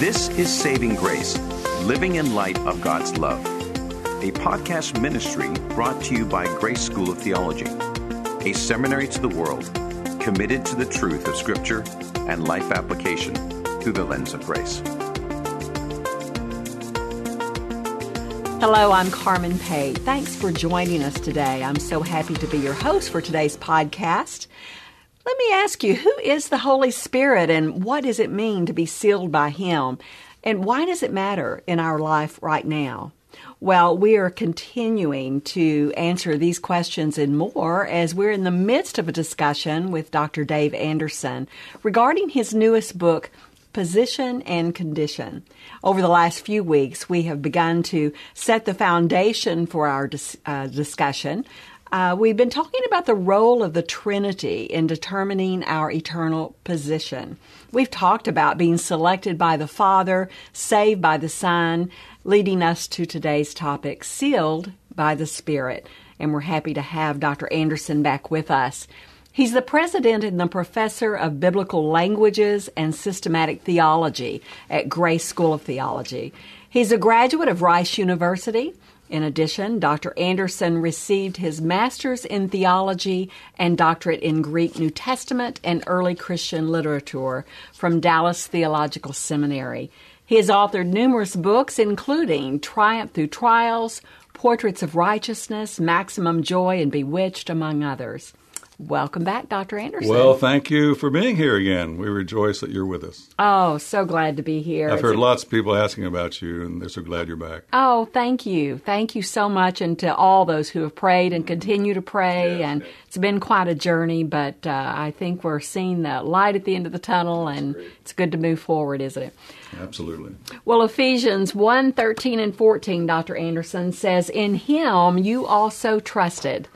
This is Saving Grace, living in light of God's love, a podcast ministry brought to you by Grace School of Theology, a seminary to the world committed to the truth of Scripture and life application through the lens of grace. Hello, I'm Carmen Pate. Thanks for joining us today. I'm so happy to be your host for today's podcast. Let me ask you, who is the Holy Spirit and what does it mean to be sealed by Him? And why does it matter in our life right now? Well, we are continuing to answer these questions and more as we're in the midst of a discussion with Dr. Dave Anderson regarding his newest book, position and condition. Over the last few weeks, we have begun to set the foundation for our dis- uh, discussion. Uh, we've been talking about the role of the Trinity in determining our eternal position. We've talked about being selected by the Father, saved by the Son, leading us to today's topic, sealed by the Spirit. And we're happy to have Dr. Anderson back with us. He's the president and the professor of biblical languages and systematic theology at Grace School of Theology. He's a graduate of Rice University. In addition, Dr. Anderson received his master's in theology and doctorate in Greek New Testament and early Christian literature from Dallas Theological Seminary. He has authored numerous books, including Triumph Through Trials, Portraits of Righteousness, Maximum Joy, and Bewitched, among others. Welcome back, Dr. Anderson. Well, thank you for being here again. We rejoice that you're with us. Oh, so glad to be here. I've It's heard a- lots of people asking about you, and they're so glad you're back. Oh, thank you. Thank you so much, and to all those who have prayed and continue to pray. And it's been quite a journey, but uh, I think we're seeing the light at the end of the tunnel, and it's good to move forward, isn't it? Absolutely. Well, Ephesians 1 13 and 14, Dr. Anderson says, In him you also trusted,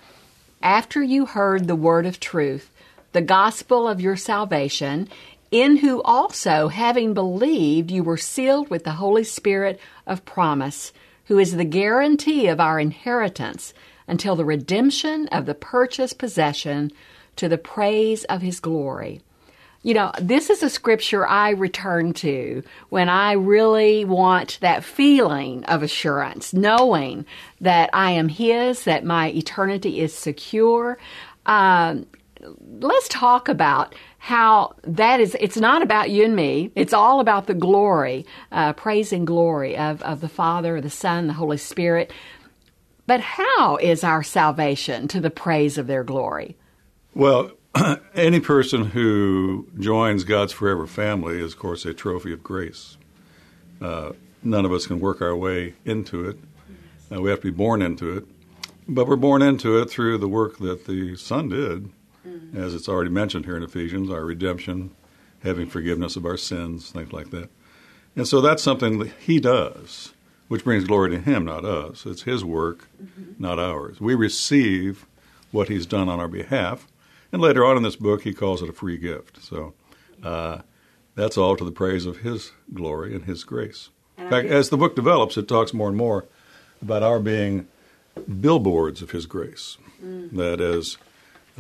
after you heard the word of truth, the gospel of your salvation, in who also, having believed, you were sealed with the Holy Spirit of promise, who is the guarantee of our inheritance until the redemption of the purchased possession to the praise of his glory. You know, this is a scripture I return to when I really want that feeling of assurance, knowing that I am His, that my eternity is secure. Um, let's talk about how that is. It's not about you and me. It's all about the glory, uh, praise and glory of, of the Father, the Son, the Holy Spirit. But how is our salvation to the praise of their glory? Well, any person who joins God's forever family is, of course, a trophy of grace. Uh, none of us can work our way into it. Uh, we have to be born into it. But we're born into it through the work that the Son did, as it's already mentioned here in Ephesians, our redemption, having forgiveness of our sins, things like that. And so that's something that He does, which brings glory to Him, not us. It's His work, not ours. We receive what He's done on our behalf. And later on in this book, He calls it a free gift. So uh, that's all to the praise of His glory and His grace. In fact, as the book develops, it talks more and more about our being billboards of His grace. That as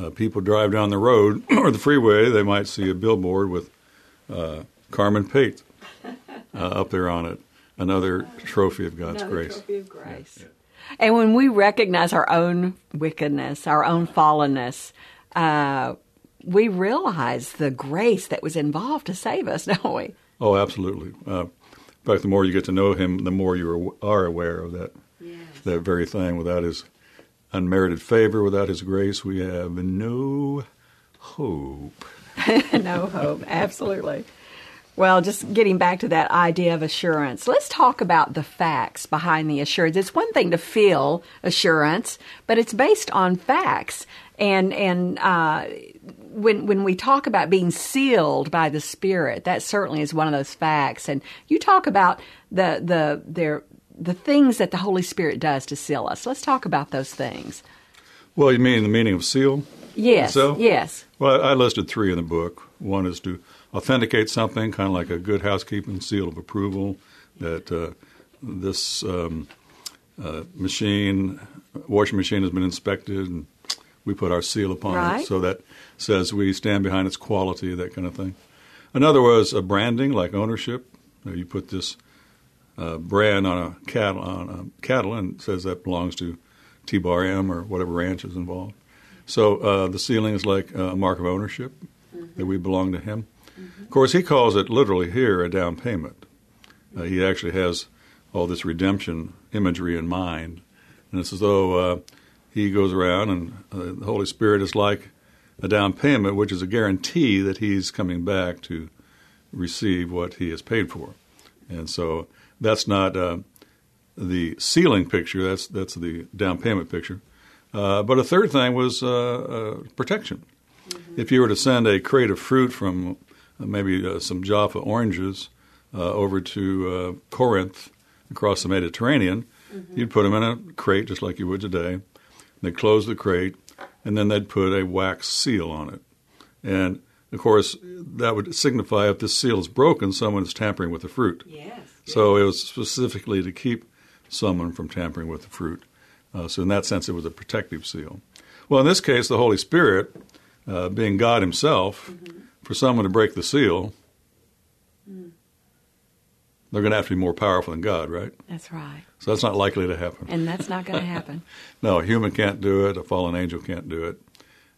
uh, people drive down the road or the freeway, they might see a billboard with uh, Carmen Pate uh, up there on it. Another trophy of God's Another grace. trophy of grace. And when we recognize our own wickedness, our own fallenness, uh, we realize the grace that was involved to save us, don't we? Oh, absolutely. Uh, in fact, the more you get to know Him, the more you are are aware of that that very thing. Without His unmerited favor, without His grace, we have no hope. no hope. Absolutely. Well, just getting back to that idea of assurance, let's talk about the facts behind the assurance. It's one thing to feel assurance, but it's based on facts. And and uh, when when we talk about being sealed by the Spirit, that certainly is one of those facts. And you talk about the the their the things that the Holy Spirit does to seal us. Let's talk about those things. Well, you mean the meaning of seal? Yes. So? Yes. Well, I listed three in the book. One is to authenticate something, kind of like a good housekeeping seal of approval, that uh, this um, uh, machine, washing machine, has been inspected, and we put our seal upon Right. it. So that says we stand behind its quality, that kind of thing. Another was a branding, like ownership. You, put this uh, brand on a cattle on a cattle and says that belongs to T Bar M or whatever ranch is involved. So uh, the sealing is like a mark of ownership mm-hmm. that we belong to Him. Mm-hmm. Of course, He calls it literally here a down payment. Uh, he actually has all this redemption imagery in mind, and it's as though uh, He goes around and uh, the Holy Spirit is like a down payment, which is a guarantee that He's coming back to receive what He has paid for, and so that's not uh, the sealing picture. That's that's the down payment picture. Uh, but a third thing was uh, uh, protection. Mm-hmm. If you were to send a crate of fruit from uh, maybe uh, some Jaffa oranges over to Corinth across the Mediterranean, mm-hmm. you'd put them in a crate just like you would today. They'd close the crate, and then they'd put a wax seal on it. And of course, that would signify if this seal is broken, someone is tampering with the fruit. Yes. So it was specifically to keep someone from tampering with the fruit. Uh, so in that sense, it was a protective seal. Well, in this case, the Holy Spirit, uh, being God Himself, mm-hmm. for someone to break the seal, mm. They're going to have to be more powerful than God, right? That's right. So that's not likely to happen. And that's not going to happen. no, a human can't do it. A fallen angel can't do it.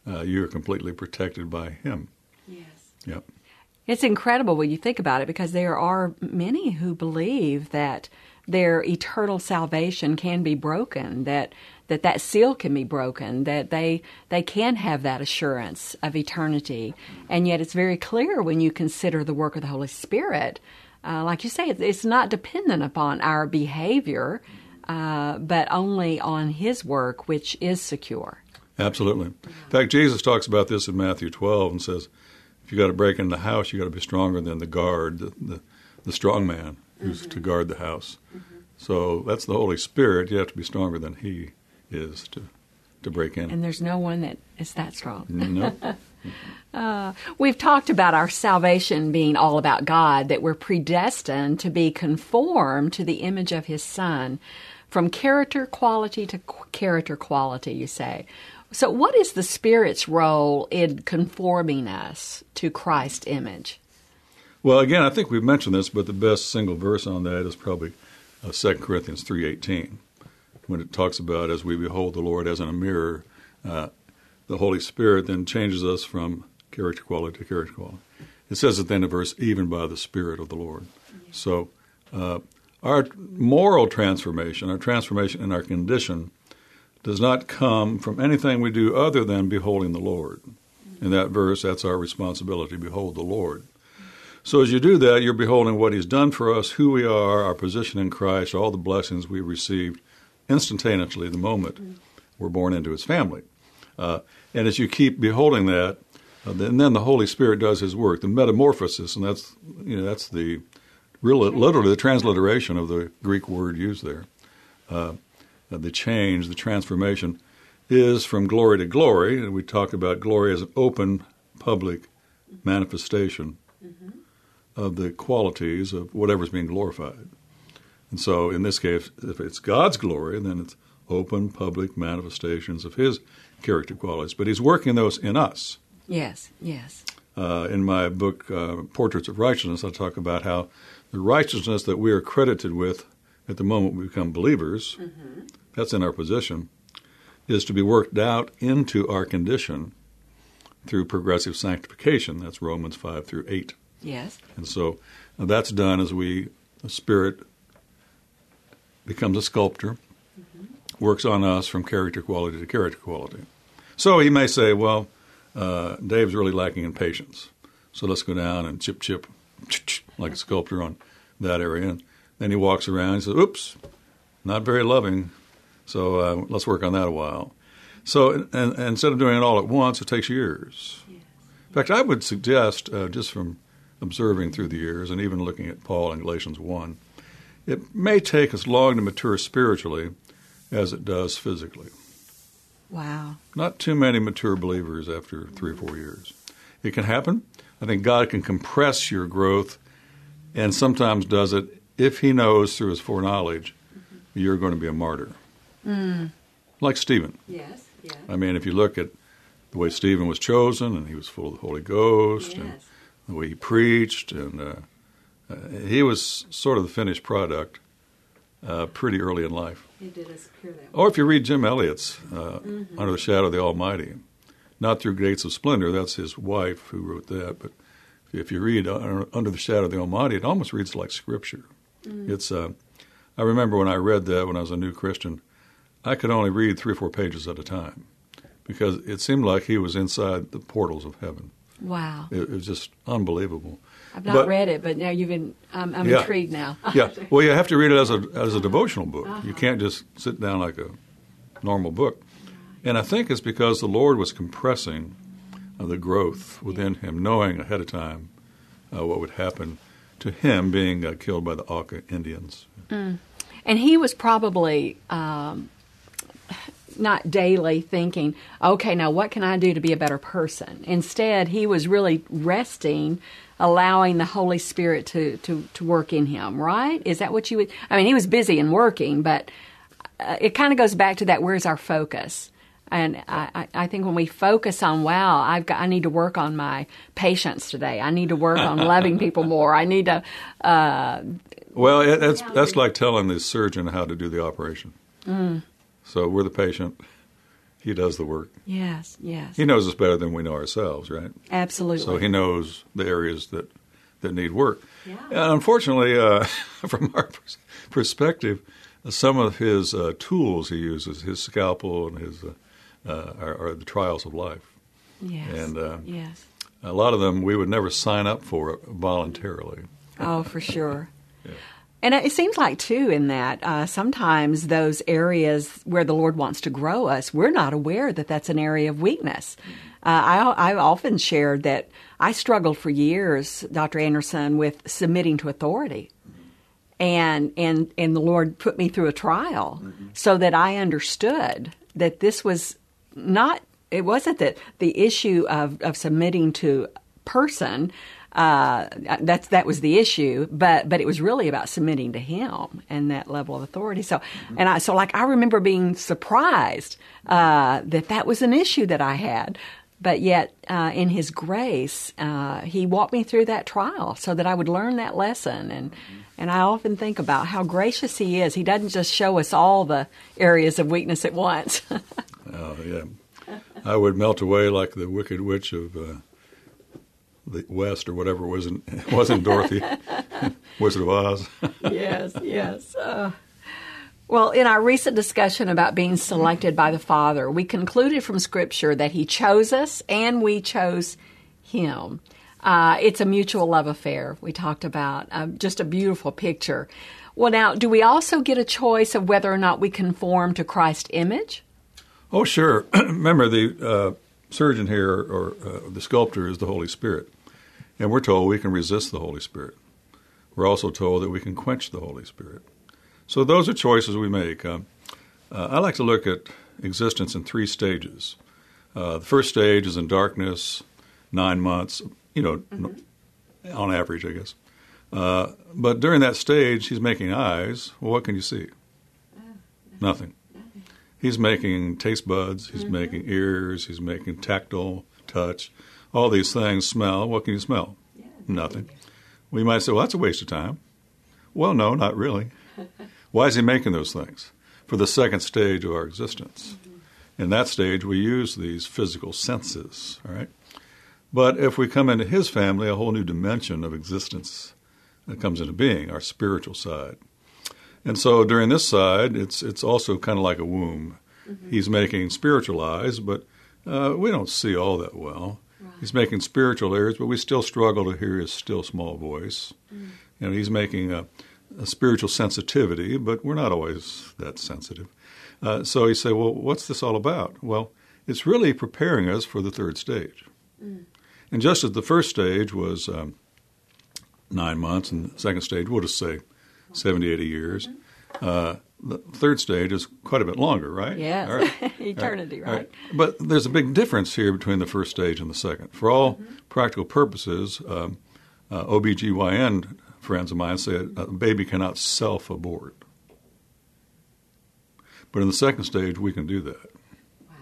Uh, you are completely protected by Him. Yes. Yep. It's incredible when you think about it because there are many who believe that their eternal salvation can be broken, that that that seal can be broken, that they they can have that assurance of eternity. And yet it's very clear when you consider the work of the Holy Spirit. Uh, like you say, it's not dependent upon our behavior, uh, but only on His work, which is secure. Absolutely. In fact, Jesus talks about this in Matthew 12 and says, if you got to break into the house, you got to be stronger than the guard, the, the, the strong man who's mm-hmm. to guard the house. Mm-hmm. So that's the Holy Spirit. You have to be stronger than He is to to break in. And there's no one that is that strong. No. uh, we've talked about our salvation being all about God, that we're predestined to be conformed to the image of His Son, from character quality to character quality. You say. So, what is the Spirit's role in conforming us to Christ's image? Well, again, I think we've mentioned this, but the best single verse on that is probably uh, 2 Corinthians 3.18, when it talks about as we behold the Lord as in a mirror, uh, the Holy Spirit then changes us from character quality to character quality. It says at the end of the verse, even by the Spirit of the Lord. So uh, our moral transformation, our transformation in our condition, does not come from anything we do other than beholding the Lord. In that verse, that's our responsibility behold the Lord. So as you do that, you're beholding what He's done for us, who we are, our position in Christ, all the blessings we received instantaneously the moment we're born into His family. Uh, and as you keep beholding that, uh, and then the Holy Spirit does His work, the metamorphosis, and that's you know that's the real literally the transliteration of the Greek word used there. Uh, uh, the change, the transformation, is from glory to glory. And we talk about glory as an open, public manifestation mm-hmm. of the qualities of whatever's being glorified. And so, in this case, if it's God's glory, then it's open, public manifestations of His character qualities. But He's working those in us. Yes, yes. Uh, in my book, uh, Portraits of Righteousness, I talk about how the righteousness that we are credited with at the moment we become believers, mm-hmm. that's in our position, is to be worked out into our condition through progressive sanctification. That's Romans 5 through 8. Yes. And so uh, that's done as we, the Spirit becomes a sculptor. Works on us from character quality to character quality. So he may say, well, uh, Dave's really lacking in patience. So let's go down and chip, chip, like a sculptor on that area. And then he walks around and says, "Oops, not very loving." So uh, let's work on that a while. So and, and, instead of doing it all at once, it takes years. Yes. In fact, I would suggest, uh, just from observing through the years, and even looking at Paul in Galatians one, it may take as long to mature spiritually as it does physically. Wow. Not too many mature believers after three or four years. It can happen. I think God can compress your growth and sometimes does it if he knows through his foreknowledge you're going to be a martyr. Mm. Like Stephen. Yes, yes. I mean, if you look at the way Stephen was chosen and he was full of the Holy Ghost yes. and the way he preached and uh, Uh, he was sort of the finished product uh, pretty early in life. He did us clear that. Or if you read Jim Elliot's uh, mm-hmm. Under the Shadow of the Almighty, not through Gates of Splendor, that's his wife who wrote that, but if you read Under the Shadow of the Almighty, it almost reads like Scripture. Mm. It's. Uh, I remember when I read that when I was a new Christian, I could only read three or four pages at a time because it seemed like he was inside the portals of heaven. Wow! It, it was just unbelievable. I've not but, read it, but now you've been. I'm, I'm yeah, intrigued now. yeah. Well, you have to read it as a as a devotional book. Uh-huh. You can't just sit down like a normal book. And I think it's because the Lord was compressing uh, the growth within him, knowing ahead of time uh, what would happen to him being uh, killed by the Auca Indians. Mm. And he was probably um, not daily thinking, okay, now what can I do to be a better person? Instead, he was really resting, allowing the Holy Spirit to, to, to work in him, right? Is that what you would? I mean, he was busy and working, but uh, it kind of goes back to that where's our focus? And I, I think when we focus on, wow, I've got, I need to work on my patience today. I need to work on loving people more. I need to. Uh, well, it, that's that's like telling the surgeon how to do the operation. Mm. So we're the patient. He does the work. Yes, yes. He knows us better than we know ourselves, right? Absolutely. So he knows the areas that that need work. Yeah. And unfortunately, uh, from our perspective, some of his uh, tools he uses, his scalpel and his uh, uh, are, are, the trials of life. Yes. And uh, yes. a lot of them we would never sign up for voluntarily. Oh, for sure. yeah. And it seems like, too, in that uh, sometimes those areas where the Lord wants to grow us, we're not aware that that's an area of weakness. Uh, I, I often shared that I struggled for years, Dr. Anderson, with submitting to authority and and and the Lord put me through a trial mm-hmm. so that I understood that this was not it wasn't that the issue of, of submitting to person uh, that's that was the issue, but but it was really about submitting to him and that level of authority. So, mm-hmm. and I so like I remember being surprised uh, that that was an issue that I had, but yet uh, in His grace, uh, He walked me through that trial so that I would learn that lesson. And mm-hmm. and I often think about how gracious He is. He doesn't just show us all the areas of weakness at once. oh yeah, I would melt away like the Wicked Witch of uh, the West or whatever wasn't wasn't Dorothy, Wizard of Oz. yes, yes. Uh, well, in our recent discussion about being selected by the Father, we concluded from Scripture that He chose us and we chose Him. Uh, it's a mutual love affair. We talked about uh, just a beautiful picture. Well, now, do we also get a choice of whether or not we conform to Christ's image? Oh, sure. Remember, the uh, surgeon here or uh, the sculptor is the Holy Spirit. And we're told we can resist the Holy Spirit. We're also told that we can quench the Holy Spirit. So those are choices we make. Um, uh, I like to look at existence in three stages. Uh, the first stage is in darkness, nine months, you know, mm-hmm. on average, I guess. Uh, but during that stage, he's making eyes. Well, what can you see? Nothing. nothing. He's making taste buds, he's mm-hmm. making ears, he's making tactile touch, all these things smell. What can you smell? Yeah. Nothing. We might say, well, that's a waste of time. Well, no, not really. Why is he making those things? For the second stage of our existence. Mm-hmm. In that stage, we use these physical senses, all right? But if we come into his family, a whole new dimension of existence comes into being, our spiritual side. And so during this side, it's it's also kind of like a womb. Mm-hmm. He's making spiritual eyes, but uh, we don't see all that well. He's making spiritual errors, but we still struggle to hear his still small voice. Mm. And he's making a, a, spiritual sensitivity, but we're not always that sensitive. Uh, so he said, Well, what's this all about? Well, it's really preparing us for the third stage. Mm. And just as the first stage was um, nine months, and the second stage, we'll just say 70, 80 years, mm-hmm. uh, the third stage is quite a bit longer, right? Yes, right. eternity, right. right. But there's a big difference here between the first stage and the second. For all mm-hmm. practical purposes, um, uh, OBGYN friends of mine say a baby cannot self abort. But in the second stage, we can do that. Wow.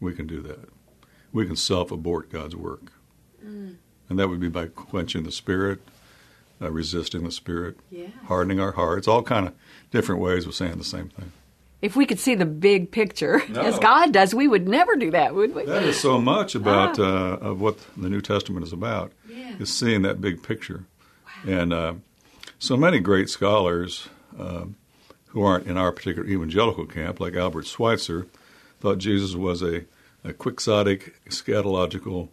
We can do that. We can self abort God's work. Mm. And that would be by quenching the spirit, uh, resisting the Spirit, Yeah. hardening our hearts, all kind of different ways of saying the same thing. If we could see the big picture No. as God does, we would never do that, would we? That is so much about uh, of what the New Testament is about. Ah. Yeah. Is seeing that big picture, and uh, so many great scholars um who aren't in our particular evangelical camp, like Albert Schweitzer, thought Jesus was a, a quixotic, eschatological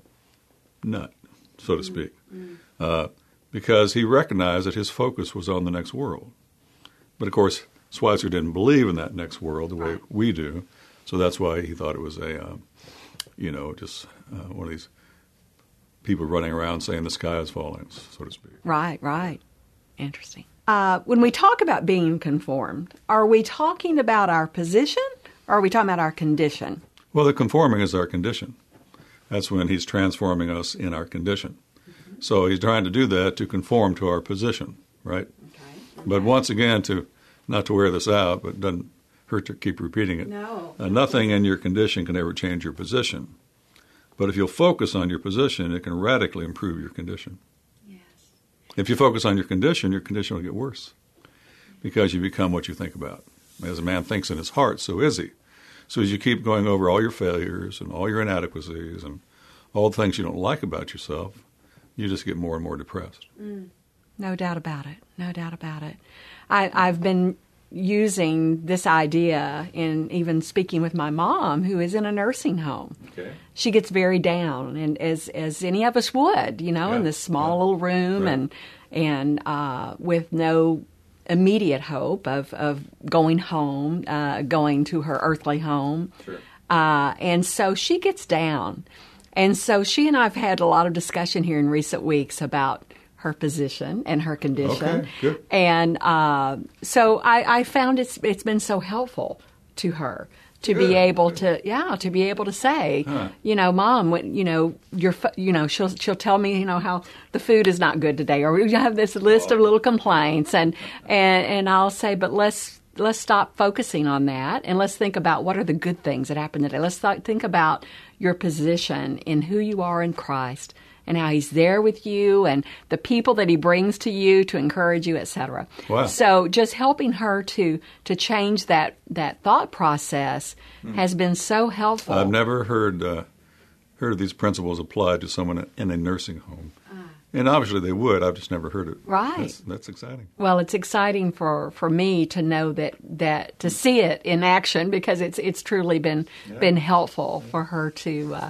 nut, so to speak, uh, because he recognized that his focus was on the next world. But of course, Schweitzer didn't believe in that next world the way we do, so that's why he thought it was a, um, you know, just uh, one of these people running around saying the sky is falling, so to speak. Right, right. Interesting. Uh, when we talk about being conformed, are we talking about our position or are we talking about our condition? Well, the conforming is our condition. That's when he's transforming us in our condition. So he's trying to do that to conform to our position, right? Okay. But once again, to not to wear this out, but it doesn't hurt to keep repeating it. No. Uh, nothing in your condition can ever change your position. But if you'll focus on your position, it can radically improve your condition. Yes. If you focus on your condition, your condition will get worse because you become what you think about. As a man thinks in his heart, so is he. So as you keep going over all your failures and all your inadequacies and all the things you don't like about yourself, you just get more and more depressed. No doubt about it. No doubt about it. I, I've been using this idea in even speaking with my mom, who is in a nursing home. Okay. She gets very down, and as as any of us would, you know, in this small yeah. little room, Right. and and uh, with no immediate hope of of going home, uh, going to her earthly home. Sure. Uh, and so she gets down. And so she and I have had a lot of discussion here in recent weeks about her position and her condition. Okay. And uh, so I, I found it's it's been so helpful to her to be Good, able to yeah to be able to say Huh. you know mom when you know your you know she'll she'll tell me you know how the food is not good today or we have this list of little complaints and and and I'll say but let's let's stop focusing on that and let's think about what are the good things that happened today let's th- think about your position in who you are in Christ and how he's there with you and the people that he brings to you to encourage you etc Wow. so just helping her to to change that that thought process has been so helpful I've never heard uh, heard of these principles applied to someone in a nursing home, and obviously they would. I've just never heard it. Right. That's, that's exciting. Well, it's exciting for, for me to know that, that to see it in action because it's it's truly been been helpful for her to uh,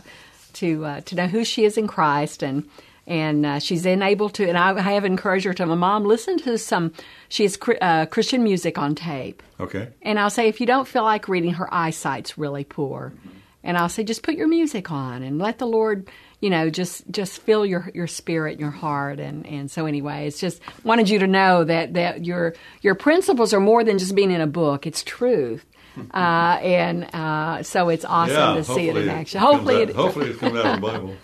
to uh, to know who she is in Christ and and uh, she's then able to and I, I have encouraged her to my mom listen to some she has uh, Christian music on tape Okay. and I'll say if you don't feel like reading her eyesight's really poor and I'll say just put your music on and let the Lord you know just just fill your your spirit and your heart and and so anyway it's just wanted you to know that that your your principles are more than just being in a book it's truth uh, and uh, so it's awesome yeah. to see it in action hopefully out- it hopefully it comes out of the Bible.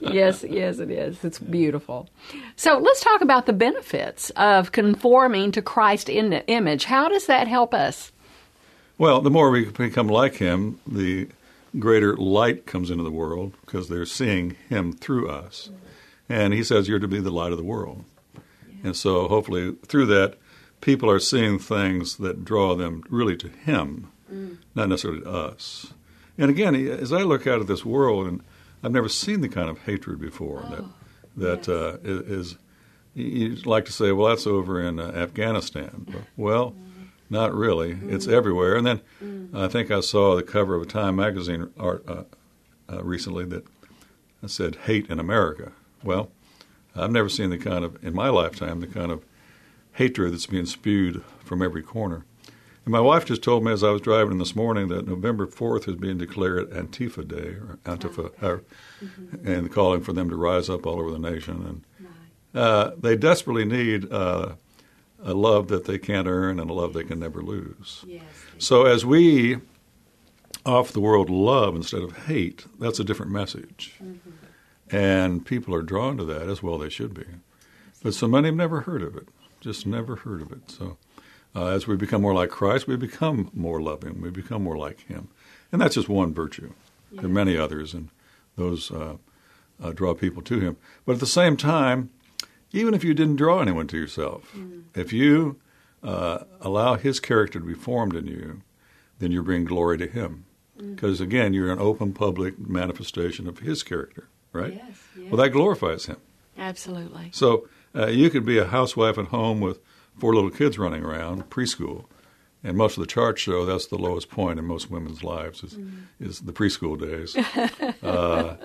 yes, yes, it is. It's beautiful. So let's talk about the benefits of conforming to Christ in the image. How does that help us? Well, the more we become like him, the greater light comes into the world because they're seeing him through us. And he says you're to be the light of the world. And so hopefully through that, people are seeing things that draw them really to him, not necessarily to us. And again, as I look out at this world, and I've never seen the kind of hatred before that that uh, is. You'd like to say, well, that's over in uh, Afghanistan. But, well, not really. It's everywhere. And then I think I saw the cover of a Time magazine art, uh, uh, recently that said "Hate in America." Well, I've never seen the kind of in my lifetime the kind of hatred that's being spewed from every corner. And my wife just told me as I was driving this morning that November 4th is being declared Antifa Day, or Antifa, or, and calling for them to rise up all over the nation. And uh, they desperately need uh, a love that they can't earn and a love they can never lose. Yes. So as we off the world love instead of hate, that's a different message. And people are drawn to that as well they should be. But so many have never heard of it, just never heard of it. So uh, as we become more like Christ, we become more loving, we become more like Him. And that's just one virtue. There are many others, and those uh, uh, draw people to Him. But at the same time, even if you didn't draw anyone to yourself. Mm. If you uh, allow His character to be formed in you, then you bring glory to Him. Because mm. again, you're an open public manifestation of His character, right? Yes, yes. Well, that glorifies Him. Absolutely. So uh, you could be a housewife at home with four little kids running around, preschool, and most of the charts show that's the lowest point in most women's lives is, mm. is the preschool days. uh,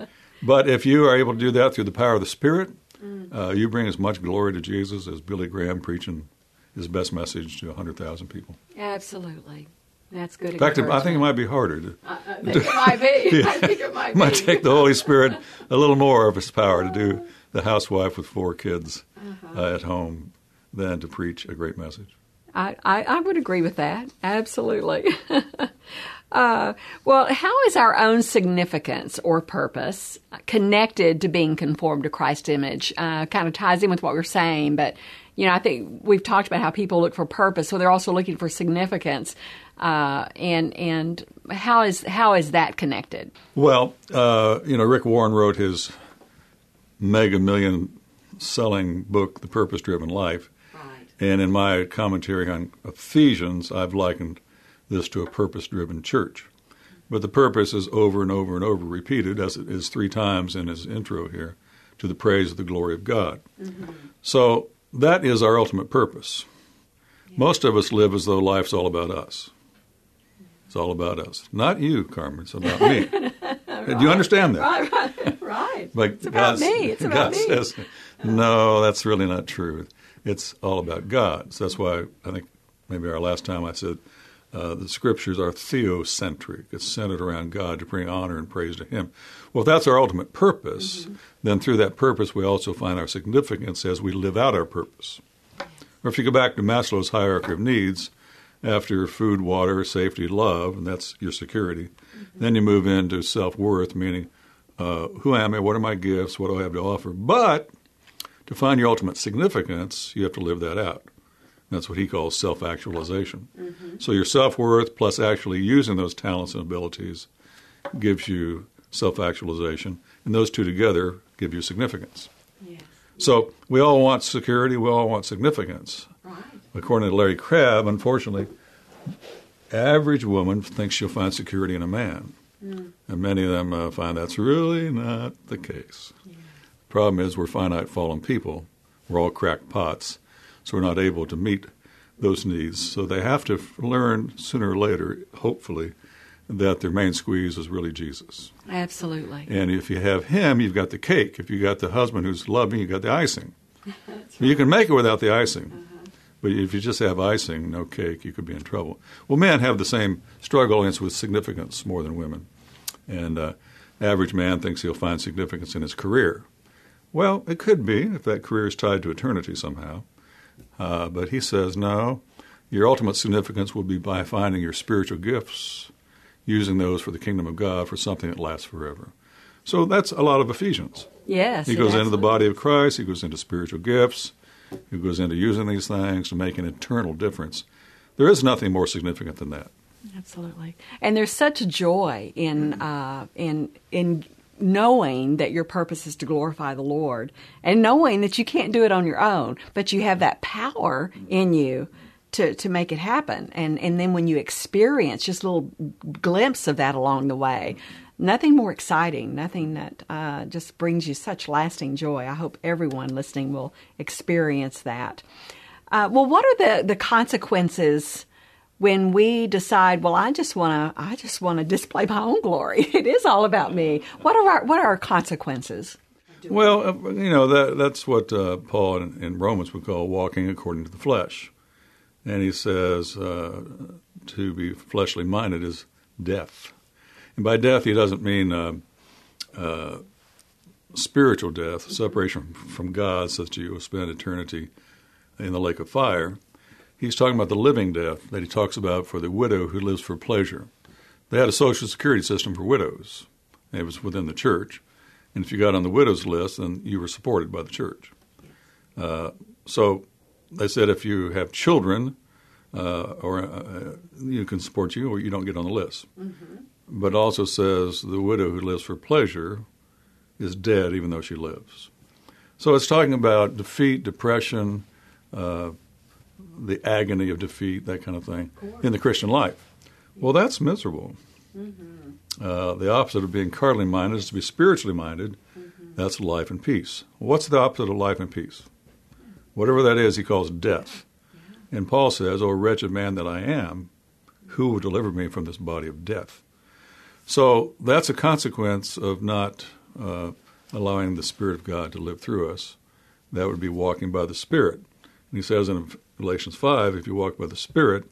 but if you are able to do that through the power of the Spirit, mm. uh, you bring as much glory to Jesus as Billy Graham preaching his best message to 100,000 people. Absolutely. That's good. In fact, I think it might be harder. To, I, I think it might be. yeah. I think it might be. might take the Holy Spirit a little more of his power to do the housewife with four kids uh-huh. uh, at home than to preach a great message. I, I, I would agree with that. Absolutely. uh, well, how is our own significance or purpose connected to being conformed to Christ's image? Uh, kind of ties in with what we're saying, but you know, I think we've talked about how people look for purpose, so they're also looking for significance. Uh, and and how is how is that connected? Well, uh, you know, Rick Warren wrote his mega million selling book, The Purpose Driven Life, and in my commentary on Ephesians, I've likened this to a purpose driven church. But the purpose is over and over and over repeated, as it is three times in his intro here, to the praise of the glory of God. Mm-hmm. So that is our ultimate purpose. Yeah. Most of us live as though life's all about us. It's all about us. Not you, Carmen. It's about me. right. Do you understand that? Right, right. right. But it's about me. It's about God me. Says, no, that's really not true. It's all about God. So that's why I think maybe our last time I said uh, the scriptures are theocentric. It's centered around God to bring honor and praise to Him. Well, if that's our ultimate purpose, mm-hmm. then through that purpose we also find our significance as we live out our purpose. Or if you go back to Maslow's hierarchy of needs, after food, water, safety, love, and that's your security, mm-hmm. then you move into self worth, meaning uh, who am I? What are my gifts? What do I have to offer? But to find your ultimate significance, you have to live that out. That's what he calls self actualization. Mm-hmm. So your self worth plus actually using those talents and abilities gives you self actualization. And those two together give you significance. Yes. So we all want security, we all want significance. Right. According to Larry Crabb, unfortunately, average woman thinks she'll find security in a man. Mm. And many of them uh, find that's really not the case. Yeah. Problem is, we're finite fallen people. We're all cracked pots, so we're not able to meet those needs. So they have to learn sooner or later, hopefully, that their main squeeze is really Jesus. Absolutely. And if you have Him, you've got the cake. If you got the husband who's loving, you've got the icing. right. You can make it without the icing. Uh-huh. But if you just have icing, no cake, you could be in trouble. Well, men have the same struggle with significance more than women. And uh, average man thinks he'll find significance in his career. Well, it could be if that career is tied to eternity somehow. Uh, but he says, no, your ultimate significance will be by finding your spiritual gifts, using those for the kingdom of God for something that lasts forever. So that's a lot of Ephesians. Yes. He goes into the body of Christ, he goes into spiritual gifts, he goes into using these things to make an eternal difference. There is nothing more significant than that. Absolutely, and there's such joy in uh, in in knowing that your purpose is to glorify the Lord and knowing that you can't do it on your own, but you have that power in you to, to make it happen. And, and then when you experience just a little glimpse of that along the way, nothing more exciting, nothing that uh, just brings you such lasting joy. I hope everyone listening will experience that. Uh, well, what are the, the consequences? When we decide, well, I just want to, I just want to display my own glory. It is all about me. What are our, what are our consequences? Well, uh, you know that that's what uh, Paul in, in, Romans would call walking according to the flesh, and he says uh, to be fleshly minded is death, and by death he doesn't mean uh, uh spiritual death, separation from God, such that you will spend eternity in the lake of fire he's talking about the living death that he talks about for the widow who lives for pleasure. They had a social security system for widows. It was within the church. And if you got on the widows list, then you were supported by the church. Uh, so they said if you have children, uh, or uh, you can support you, or you don't get on the list. Mm-hmm. But also says the widow who lives for pleasure is dead, even though she lives. So it's talking about defeat, depression, uh, the agony of defeat, that kind of thing, in the Christian life. Well, that's miserable. Mm-hmm. Uh, the opposite of being carnally minded is to be spiritually minded. Mm-hmm. That's life and peace. What's the opposite of life and peace? Whatever that is, he calls death. Yeah. And Paul says, "O wretched man that I am, who will deliver me from this body of death?" So that's a consequence of not uh, allowing the Spirit of God to live through us. That would be walking by the Spirit. And he says in Galatians 5 if you walk by the Spirit,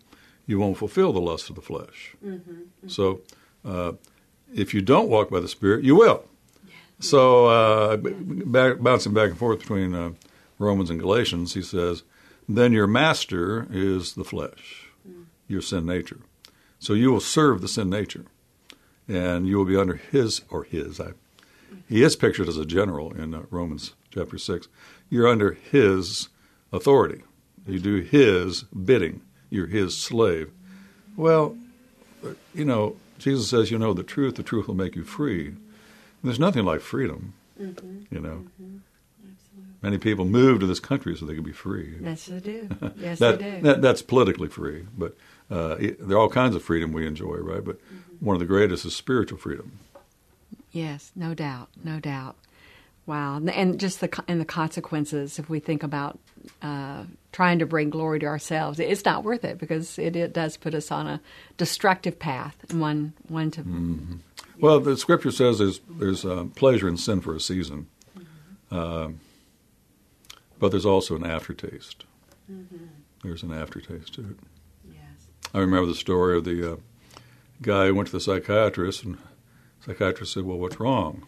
you won't fulfill the lust of the flesh. Mm-hmm, mm-hmm. So uh, if you don't walk by the Spirit, you will. So uh, back, bouncing back and forth between uh, Romans and Galatians, he says, then your master is the flesh, mm. your sin nature. So you will serve the sin nature, and you will be under his or his. I, he is pictured as a general in uh, Romans chapter six. You're under his authority. You do his bidding. You're his slave. Well, you know, Jesus says, you know the truth, the truth will make you free. And there's nothing like freedom, mm-hmm. you know. Mm-hmm. Many people move to this country so they can be free. Yes, they do. Yes, that, they do. That, that's politically free, but uh, it, there are all kinds of freedom we enjoy, right? But mm-hmm. one of the greatest is spiritual freedom. Yes, no doubt, no doubt. Wow, and just the and the consequences. If we think about uh, trying to bring glory to ourselves, it's not worth it because it, it does put us on a destructive path and one one to. Mm-hmm. Well, the scripture says there's there's uh, pleasure in sin for a season, mm-hmm. uh, but there's also an aftertaste. Mm-hmm. There's an aftertaste to it. Yes. I remember the story of the uh, guy who went to the psychiatrist, and the psychiatrist said, "Well, what's wrong?"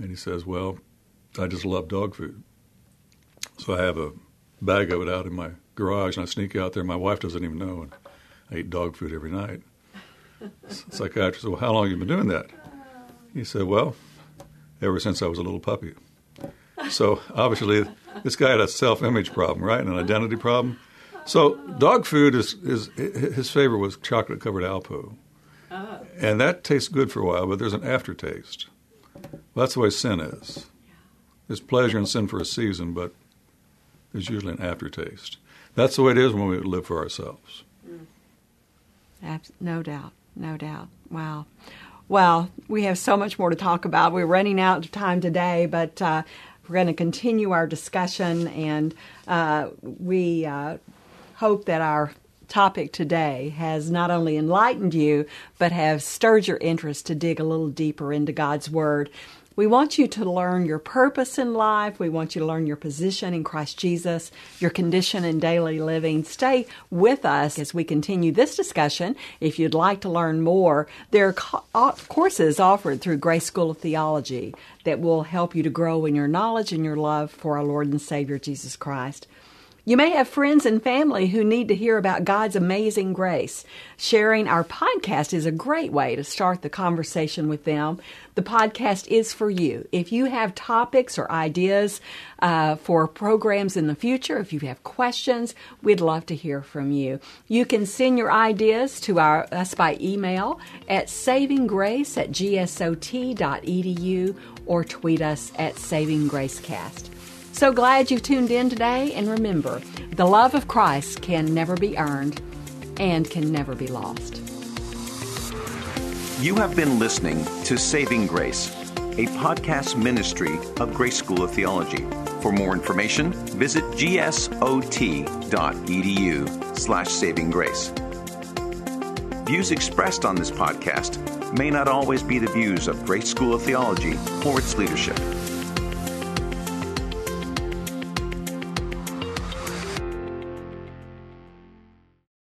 And he says, Well, I just love dog food. So I have a bag of it out in my garage, and I sneak out there. My wife doesn't even know, and I eat dog food every night. The psychiatrist said, Well, how long have you been doing that? He said, Well, ever since I was a little puppy. So obviously, this guy had a self image problem, right? And an identity problem. So dog food is, is his favorite was chocolate covered Alpo. Oh. And that tastes good for a while, but there's an aftertaste. That's the way sin is. There's pleasure in sin for a season, but there's usually an aftertaste. That's the way it is when we live for ourselves. No doubt. No doubt. Wow. Well, we have so much more to talk about. We're running out of time today, but uh, we're going to continue our discussion, and uh, we uh, hope that our topic today has not only enlightened you, but have stirred your interest to dig a little deeper into God's Word. We want you to learn your purpose in life. We want you to learn your position in Christ Jesus, your condition in daily living. Stay with us as we continue this discussion. If you'd like to learn more, there are co- uh, courses offered through Grace School of Theology that will help you to grow in your knowledge and your love for our Lord and Savior Jesus Christ. You may have friends and family who need to hear about God's amazing grace. Sharing our podcast is a great way to start the conversation with them. The podcast is for you. If you have topics or ideas uh, for programs in the future, if you have questions, we'd love to hear from you. You can send your ideas to our, us by email at savinggrace at gsot.edu or tweet us at savinggracecast. So glad you tuned in today, and remember, the love of Christ can never be earned and can never be lost. You have been listening to Saving Grace, a podcast ministry of Grace School of Theology. For more information, visit gsot.edu slash saving grace. Views expressed on this podcast may not always be the views of Grace School of Theology or its leadership.